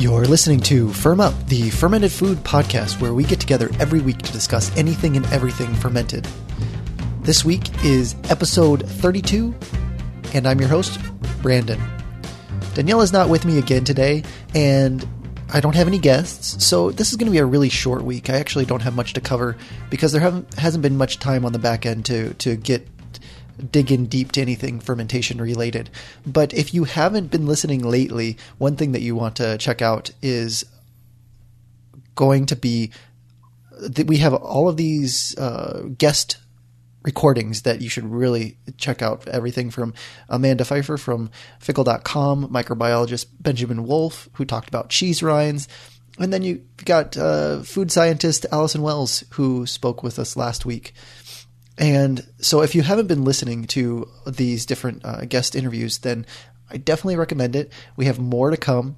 You're listening to Firm Up, the fermented food podcast where we get together every week to discuss anything and everything fermented. This week is episode 32, and I'm your host, Brandon. Danielle is not with me again today, and I don't have any guests, so this is going to be a really short week. I actually don't have much to cover because there haven't, hasn't been much time on the back end to, to get dig in deep to anything fermentation related. But if you haven't been listening lately, one thing that you want to check out is going to be that we have all of these uh, guest recordings that you should really check out. Everything from Amanda Feifer from Phickle.com, microbiologist Benjamin Wolfe, who talked about cheese rinds. And then you got uh, food scientist Allison Wells, who spoke with us last week. And so, if you haven't been listening to these different uh, guest interviews, then I definitely recommend it. We have more to come.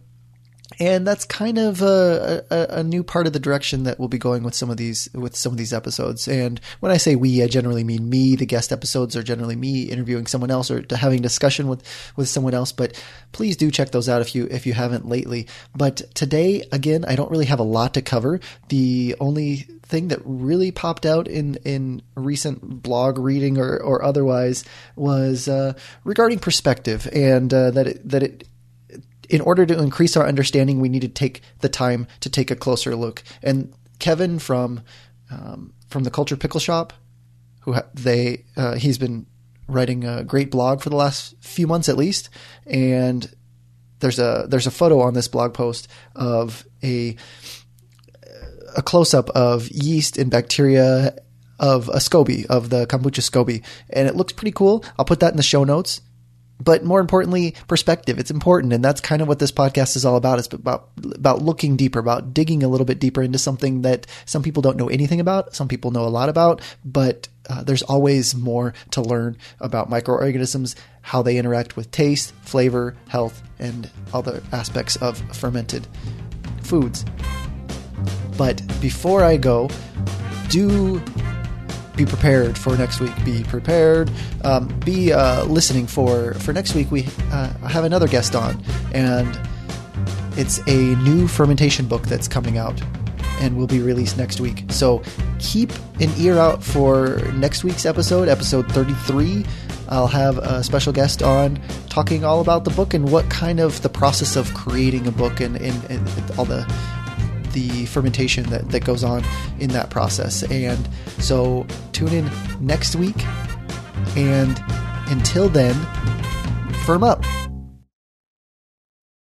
And that's kind of a, a, a, new part of the direction that we'll be going with some of these with some of these episodes. And when I say we, I generally mean me. The guest episodes are generally me interviewing someone else or having discussion with with someone else. But please do check those out if you if you haven't lately. But today, again, I don't really have a lot to cover. The only thing that really popped out in in recent blog reading or, or otherwise was uh, regarding perspective and uh, that it, that it in order to increase our understanding we need to take the time to take a closer look and Kevin from um, from the Culture Pickle Shop who ha- they uh, he's been writing a great blog for the last few months at least and there's a there's a photo on this blog post of a a close up of yeast and bacteria of a SCOBY, of the kombucha SCOBY, and it looks pretty cool. I'll put that in the show notes. But more importantly, perspective. It's important, and that's kind of what this podcast is all about. It's about about looking deeper, about digging a little bit deeper into something that some people don't know anything about, some people know a lot about, but uh, there's always more to learn about microorganisms, how they interact with taste, flavor, health, and other aspects of fermented foods. But before I go, do be prepared for next week. Be prepared. Um, be uh, listening for for next week. We uh, have another guest on, and it's a new fermentation book that's coming out and will be released next week. So keep an ear out for next week's episode, episode 33. I'll have a special guest on talking all about the book and what kind of the process of creating a book and, and, and all the the fermentation that, that goes on in that process. And so tune in next week. And until then, firm up.